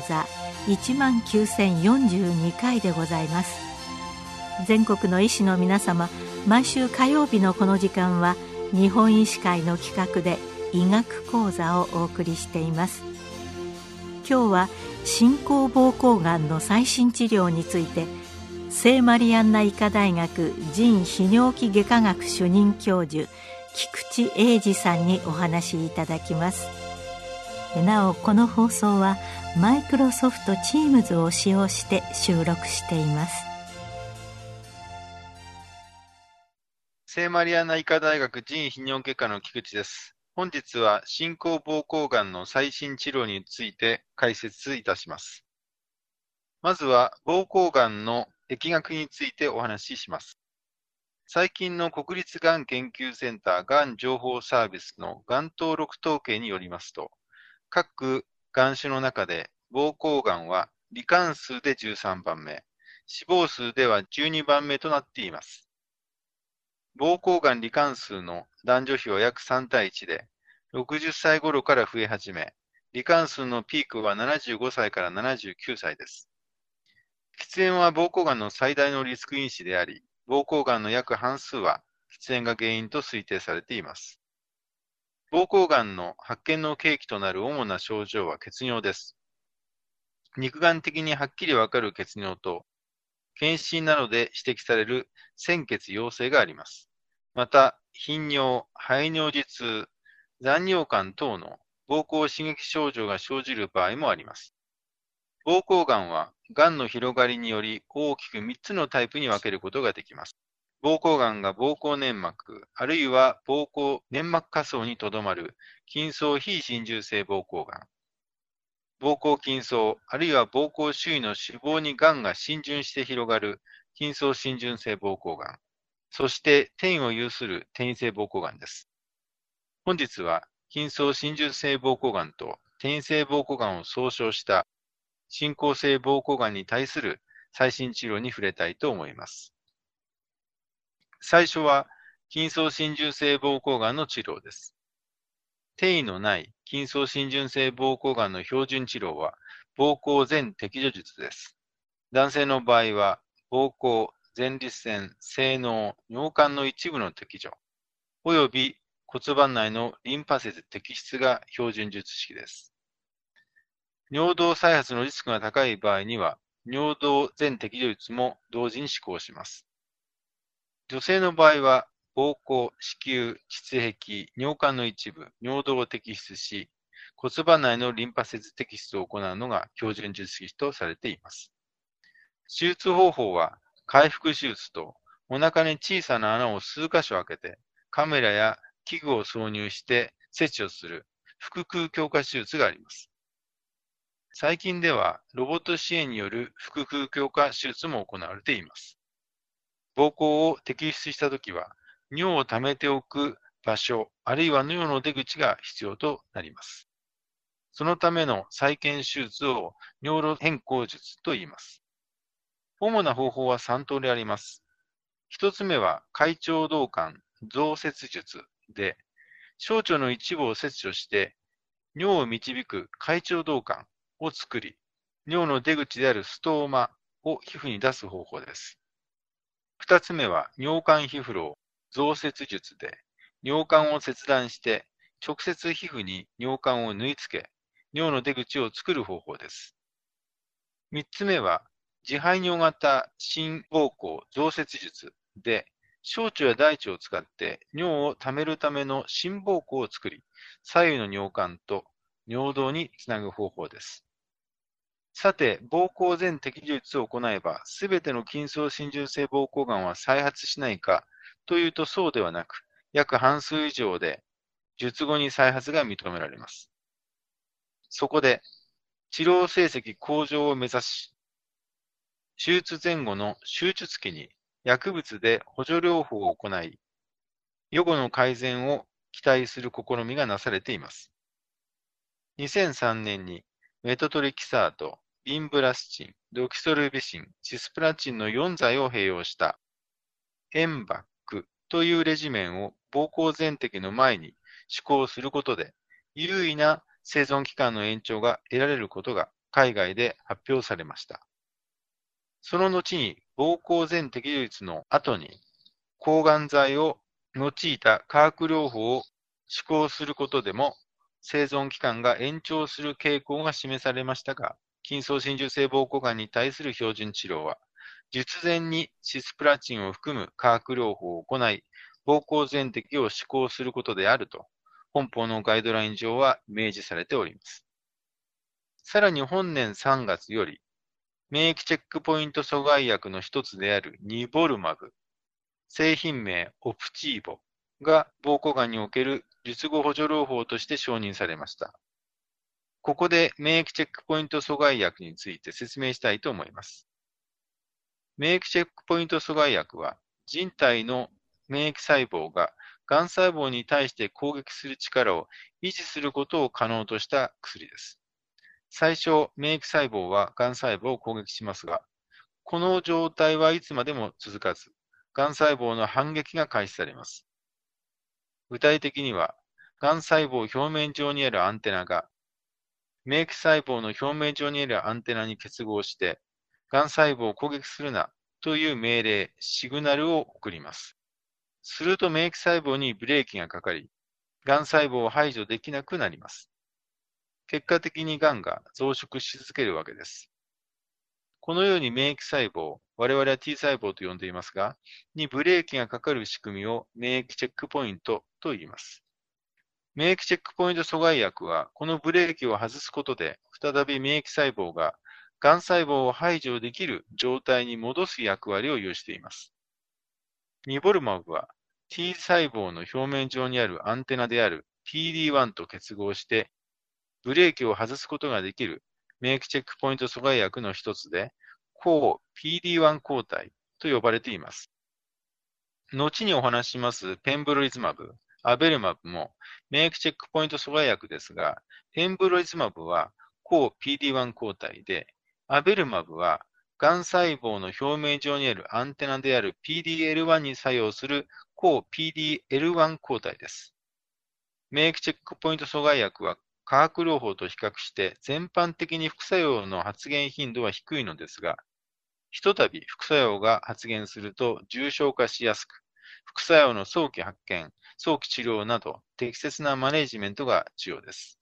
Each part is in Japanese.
講座19,042回でございます。全国の医師の皆様毎週火曜日のこの時間は日本医師会の企画で医学講座をお送りしています。今日は進行膀胱がんの最新治療について聖マリアンナ医科大学腎泌尿器外科学主任教授菊池英二さんにお話しいただきます。なおこの放送はマイクロソフト Teams を使用して収録しています。聖マリアナ医科大学腎泌尿外科の菊池です。本日は進行膀胱がんの最新治療について解説いたします。まずは膀胱がんの疫学についてお話しします。最近の国立がん研究センターがん情報サービスのがん登録統計によりますと、各がん種の中で膀胱がんは罹患数で13番目、死亡数では12番目となっています。膀胱がん罹患数の男女比は約3対1で、60歳頃から増え始め、罹患数のピークは75歳から79歳です。喫煙は膀胱がんの最大のリスク因子であり、膀胱がんの約半数は喫煙が原因と推定されています。膀胱がんの発見の契機となる主な症状は血尿です。肉眼的にはっきりわかる血尿と、検診などで指摘される鮮血陽性があります。また、頻尿、排尿時痛、残尿感等の膀胱刺激症状が生じる場合もあります。膀胱がんは、がんの広がりにより大きく3つのタイプに分けることができます。膀胱がんが膀胱粘膜、あるいは膀胱粘膜下層にとどまる筋層非侵入性膀胱がん。膀胱筋層、あるいは膀胱周囲の脂肪にがんが浸潤して広がる筋層浸潤性膀胱がん。そして転移を有する転移性膀胱がんです。本日は筋層浸潤性膀胱がんと転移性膀胱がんを総称した進行性膀胱がんに対する最新治療に触れたいと思います。最初は、筋層浸潤性膀胱がんの治療です。転移のない筋層浸潤性膀胱がんの標準治療は、膀胱全摘除術です。男性の場合は、膀胱、前立腺、性能、尿管の一部の摘除、および骨盤内のリンパ節摘出が標準術式です。尿道再発のリスクが高い場合には、尿道全摘除術も同時に施行します。女性の場合は、膀胱、子宮、膣壁、尿管の一部、尿道を摘出し、骨盤内のリンパ節摘出を行うのが標準術式とされています。手術方法は、回復手術と、お腹に小さな穴を数箇所開けて、カメラや器具を挿入して切除する腹腔強化手術があります。最近ではロボット支援による腹腔強化手術も行われています。膀胱を摘出したときは、尿を溜めておく場所、あるいは尿の出口が必要となります。そのための再建手術を尿路変更術と言います。主な方法は3通りあります。1つ目は、会腸導管増設術で、小腸の一部を切除して、尿を導く会腸導管を作り、尿の出口であるストーマを皮膚に出す方法です。二つ目は尿管皮膚炉増設術で、尿管を切断して、直接皮膚に尿管を縫い付け、尿の出口を作る方法です。三つ目は、自排尿型心膀胱増設術で、小腸や大腸を使って尿を溜めるための心膀胱を作り、左右の尿管と尿道につなぐ方法です。さて、膀胱全摘術を行えば、すべての筋層浸潤性膀胱がんは再発しないかというとそうではなく、約半数以上で、術後に再発が認められます。そこで、治療成績向上を目指し、手術前後の手術期に薬物で補助療法を行い、予後の改善を期待する試みがなされています。2003年にメトトリキサート、ビンブラスチン、ドキソルビシン、シスプラチンの4剤を併用したエンバックというレジメンを膀胱全摘の前に施行することで、有意な生存期間の延長が得られることが海外で発表されました。その後に膀胱全摘術の後に抗がん剤を用いた化学療法を施行することでも生存期間が延長する傾向が示されましたが、筋層真珠性膀胱がんに対する標準治療は、術前にシスプラチンを含む化学療法を行い、膀胱全摘を施行することであると、本法のガイドライン上は明示されております。さらに本年3月より、免疫チェックポイント阻害薬の一つであるニボルマブ、製品名オプチーボが膀胱がんにおける術後補助療法として承認されました。ここで免疫チェックポイント阻害薬について説明したいと思います。免疫チェックポイント阻害薬は人体の免疫細胞ががん細胞に対して攻撃する力を維持することを可能とした薬です。最初、免疫細胞はがん細胞を攻撃しますが、この状態はいつまでも続かず、がん細胞の反撃が開始されます。具体的には、がん細胞表面上にあるアンテナが、免疫細胞の表面上にあるアンテナに結合して、がん細胞を攻撃するなという命令、シグナルを送ります。すると免疫細胞にブレーキがかかり、がん細胞を排除できなくなります。結果的にがんが増殖し続けるわけです。このように免疫細胞、我々は T 細胞と呼んでいますが、にブレーキがかかる仕組みを免疫チェックポイントと言います。免疫チェックポイント阻害薬は、このブレーキを外すことで、再び免疫細胞が、がん細胞を排除できる状態に戻す役割を有しています。ニボルマブは、T 細胞の表面上にあるアンテナである PD1 と結合して、ブレーキを外すことができる免疫チェックポイント阻害薬の一つで、抗 PD1 抗体と呼ばれています。後にお話しますペンブロイズマブ、アベルマブも免疫チェックポイント阻害薬ですが、ペンブロイズマブは抗 PD1 抗体で、アベルマブはがん細胞の表面上にあるアンテナである PDL1 に作用する抗 PDL1 抗体です。免疫チェックポイント阻害薬は化学療法と比較して全般的に副作用の発現頻度は低いのですが、ひとたび副作用が発現すると重症化しやすく、副作用の早期発見、早期治療など適切なマネジメントが重要です。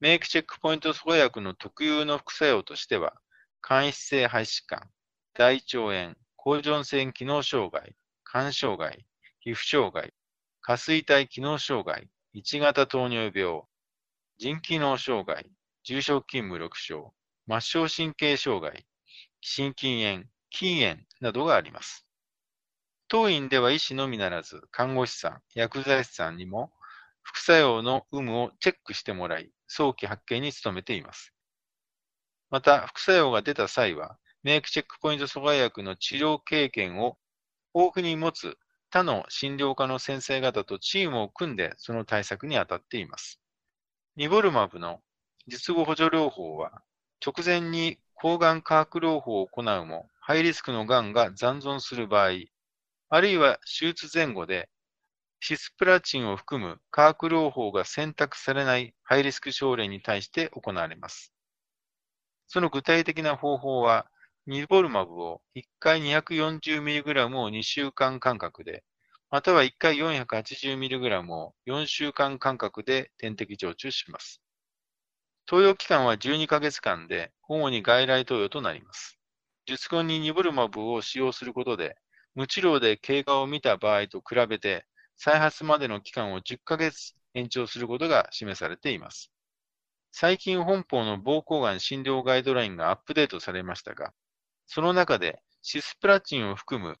免疫チェックポイント阻害薬の特有の副作用としては、間質性肺疾患、大腸炎、甲状腺機能障害、肝障害、皮膚障害、下垂体機能障害、1型糖尿病、腎機能障害、重症筋無力症、末梢神経障害、心筋炎、筋炎などがあります。当院では医師のみならず、看護師さん、薬剤師さんにも副作用の有無をチェックしてもらい、早期発見に努めています。また、副作用が出た際は、免疫チェックポイント阻害薬の治療経験を豊富に持つ他の診療科の先生方とチームを組んでその対策に当たっています。ニボルマブの術後補助療法は、直前に抗がん化学療法を行うも、ハイリスクのがんが残存する場合、あるいは手術前後でシスプラチンを含む化学療法が選択されないハイリスク症例に対して行われます。その具体的な方法は、ニボルマブを1回 240mg を2週間間隔で、または1回 480mg を4週間間隔で点滴常駐します。投与期間は12ヶ月間で、主に外来投与となります。術後にニボルマブを使用することで、無治療で経過を見た場合と比べて、再発までの期間を10ヶ月延長することが示されています。最近本邦の膀胱がん診療ガイドラインがアップデートされましたが、その中でシスプラチンを含む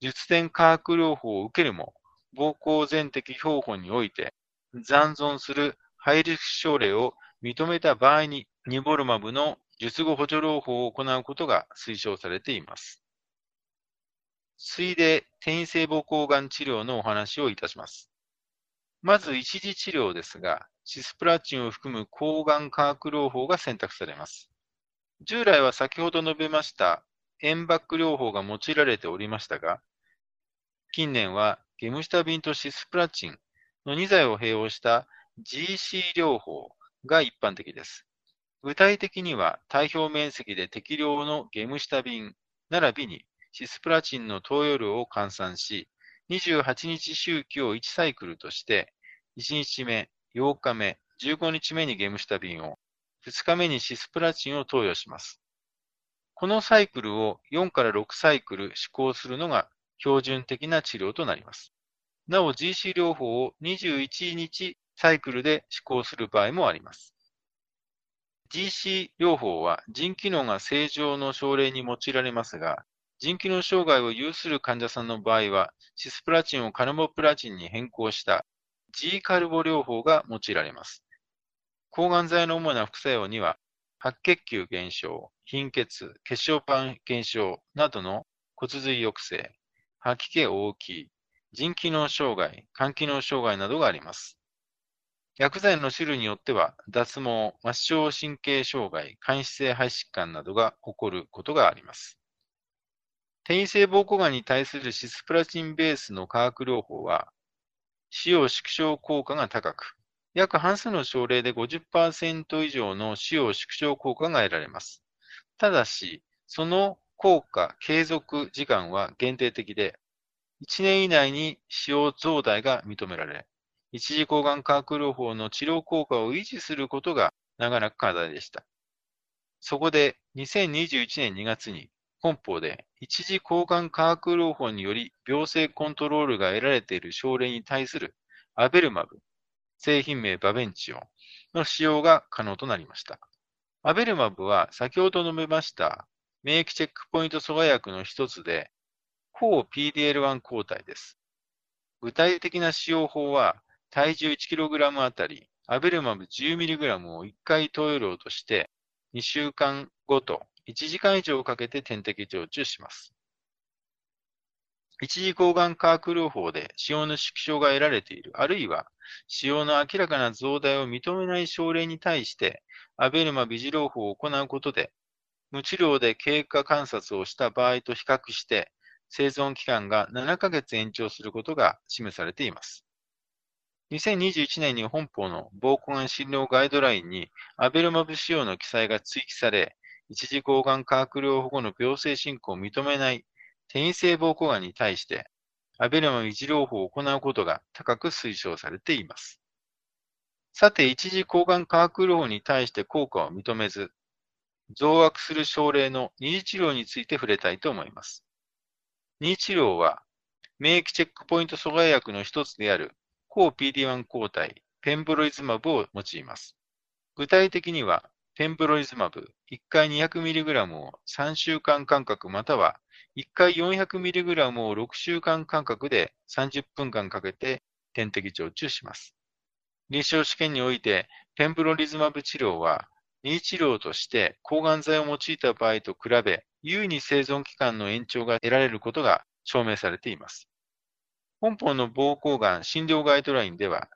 術前化学療法を受けるも、膀胱全摘標本において残存するハイリスク症例を認めた場合に、ニボルマブの術後補助療法を行うことが推奨されています。次いで、転移性膀胱がん治療のお話をいたします。まず、一次治療ですが、シスプラチンを含む抗がん化学療法が選択されます。従来は先ほど述べました円バック療法が用いられておりましたが、近年はゲムシタビンとシスプラチンの2剤を併用した GC 療法、が一般的です。具体的には、体表面積で適量のゲム下瓶並びにシスプラチンの投与量を換算し、28日周期を1サイクルとして、1日目、8日目、15日目にゲーム下瓶を、2日目にシスプラチンを投与します。このサイクルを4から6サイクル施行するのが標準的な治療となります。なお GC 療法を21日サイクルで施行する場合もあります。GC 療法は腎機能が正常の症例に用いられますが、腎機能障害を有する患者さんの場合は、シスプラチンをカルボプラチンに変更した G カルボ療法が用いられます。抗がん剤の主な副作用には、白血球減少、貧血、血小板減少などの骨髄抑制、吐き気大きい、腎機能障害、肝機能障害などがあります。薬剤の種類によっては、脱毛、末梢神経障害、間質性肺疾患などが起こることがあります。転移性膀胱がんに対するシスプラチンベースの化学療法は、使用縮小効果が高く、約半数の症例で50%以上の使用縮小効果が得られます。ただし、その効果継続時間は限定的で、1年以内に使用増大が認められ、一次抗がん化学療法の治療効果を維持することが長らく課題でした。そこで2021年2月に本邦で一次抗がん化学療法により病性コントロールが得られている症例に対するアベルマブ、製品名バベンチオンの使用が可能となりました。アベルマブは先ほど述べました免疫チェックポイント阻害薬の一つで、抗 PDL1 抗体です。具体的な使用法は、体重 1kg あたり、アベルマブ 10mg を1回投与量として、2週間ごと1時間以上かけて点滴常駐します。一次抗がん化学療法で使用の縮小が得られている、あるいは使用の明らかな増大を認めない症例に対して、アベルマビジ療法を行うことで、無治療で経過観察をした場合と比較して、生存期間が7ヶ月延長することが示されています。2021年に本邦の膀胱がん診療ガイドラインにアベルマブ使用の記載が追記され、一次抗がん化学療法後の病性進行を認めない転移性膀胱がんに対して、アベルマブ維持療法を行うことが高く推奨されています。さて、一次抗がん化学療法に対して効果を認めず、増悪する症例の二次治療について触れたいと思います。二次治療は、免疫チェックポイント阻害薬の一つである抗 PD-1 抗体、ペンブロイズマブを用います。具体的には、ペンブロイズマブ1回 200mg を3週間間隔または1回 400mg を6週間間隔で30分間かけて点滴常駐します。臨床試験において、ペンブロリズマブ治療は、2治療として抗がん剤を用いた場合と比べ、優位に生存期間の延長が得られることが証明されています。本邦の膀胱がん診療ガイドラインでは、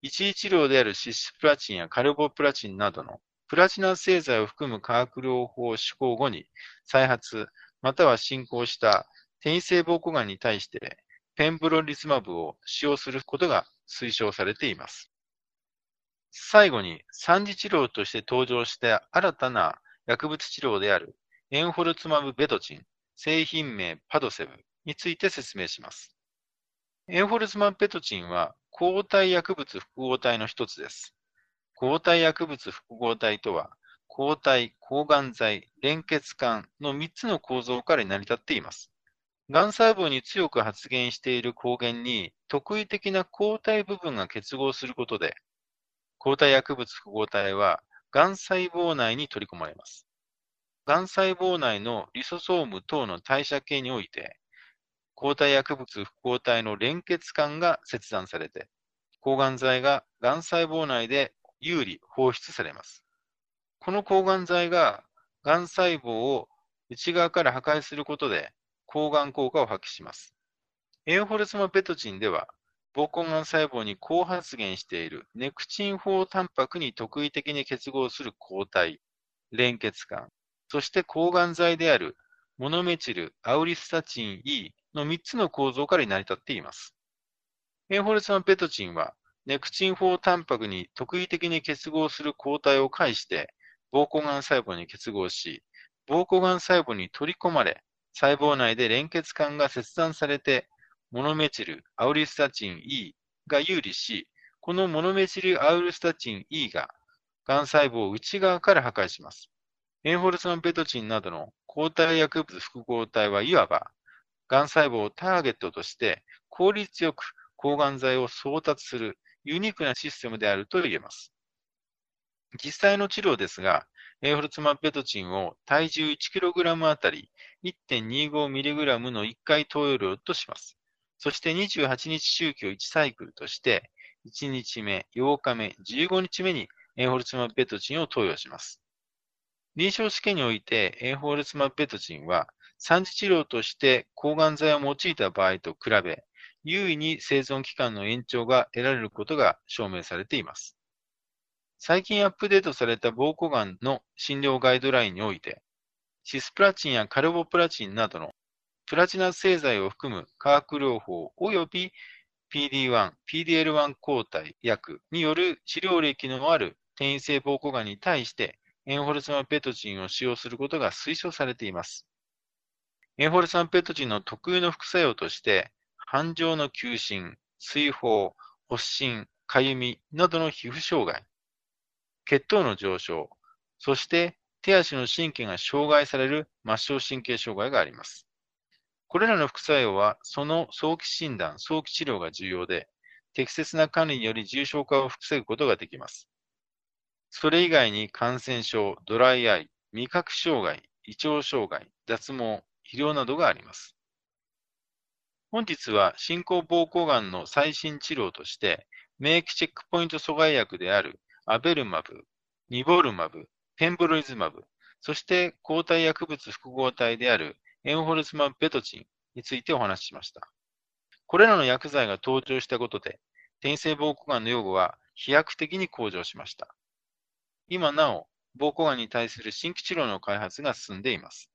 一次治療であるシスプラチンやカルボプラチンなどのプラチナ製剤を含む化学療法施行後に再発、または進行した転移性膀胱がんに対してペンブロリズマブを使用することが推奨されています。最後に三次治療として登場した新たな薬物治療であるエンホルツマブベトチン、製品名パドセブについて説明します。エンホルツマブベトチンは抗体薬物複合体の一つです。抗体薬物複合体とは、抗体、抗がん剤、連結管の3つの構造から成り立っています。がん細胞に強く発現している抗原に特異的な抗体部分が結合することで、抗体薬物複合体はがん細胞内に取り込まれます。がん細胞内のリソソーム等の代謝系において、抗体薬物複合体の連結管が切断されて、抗がん剤ががん細胞内で有利放出されます。この抗がん剤ががん細胞を内側から破壊することで抗がん効果を発揮します。エンホルスマペトチンでは、膀胱がん細胞に高発現しているネクチン4タンパクに特異的に結合する抗体、連結管、そして抗がん剤であるモノメチル、アウリスタチン E の3つの構造から成り立っています。エンホルスマペトチンはネクチン4タンパクに特異的に結合する抗体を介して膀胱がん細胞に結合し、膀胱がん細胞に取り込まれ、細胞内で連結管が切断されて、モノメチル、アウリスタチン E が有利し、このモノメチルアウルスタチン E が、がん細胞を内側から破壊します。エンホルスマンペトチンなどの抗体薬物複合体はいわば、がん細胞をターゲットとして効率よく抗がん剤を送達するユニークなシステムであると言えます。実際の治療ですが、エンホルスマンペトチンを体重 1kg あたり 1.25mg の1回投与量とします。そして28日周期を1サイクルとして、1日目、8日目、15日目にエンホルツマペトチンを投与します。臨床試験においてエンホルツマペトチンは3次治療として抗がん剤を用いた場合と比べ、優位に生存期間の延長が得られることが証明されています。最近アップデートされた膀胱がんの診療ガイドラインにおいて、シスプラチンやカルボプラチンなどのプラチナ製剤を含む化学療法及び PD1、PDL1 抗体薬による治療歴のある転移性膀胱がんに対してエンホルスマペトチンを使用することが推奨されています。エンホルスマペトチンの特有の副作用として、斑状の急進、水疱、発疹、かゆみなどの皮膚障害、血糖の上昇、そして手足の神経が障害される末梢神経障害があります。これらの副作用は、その早期診断、早期治療が重要で、適切な管理により重症化を防ぐことができます。それ以外に感染症、ドライアイ、味覚障害、胃腸障害、脱毛、肥料などがあります。本日は進行膀胱がんの最新治療として、免疫チェックポイント阻害薬であるアベルマブ、ニボルマブ、ペンブロイズマブ、そして抗体薬物複合体であるエンホルスマンベトチンについてお話ししました。これらの薬剤が登場したことで、転生膀胱がんの予後は飛躍的に向上しました。今なお、膀胱がんに対する新規治療の開発が進んでいます。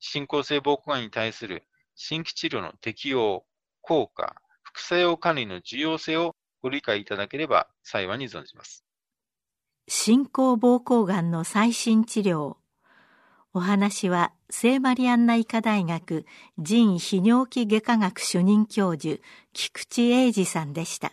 進行性膀胱がんに対する新規治療の適用、効果、副作用管理の重要性をご理解いただければ幸いに存じます。進行膀胱がんの最新治療お話は聖マリアンナ医科大学腎泌尿器外科学主任教授菊池英二さんでした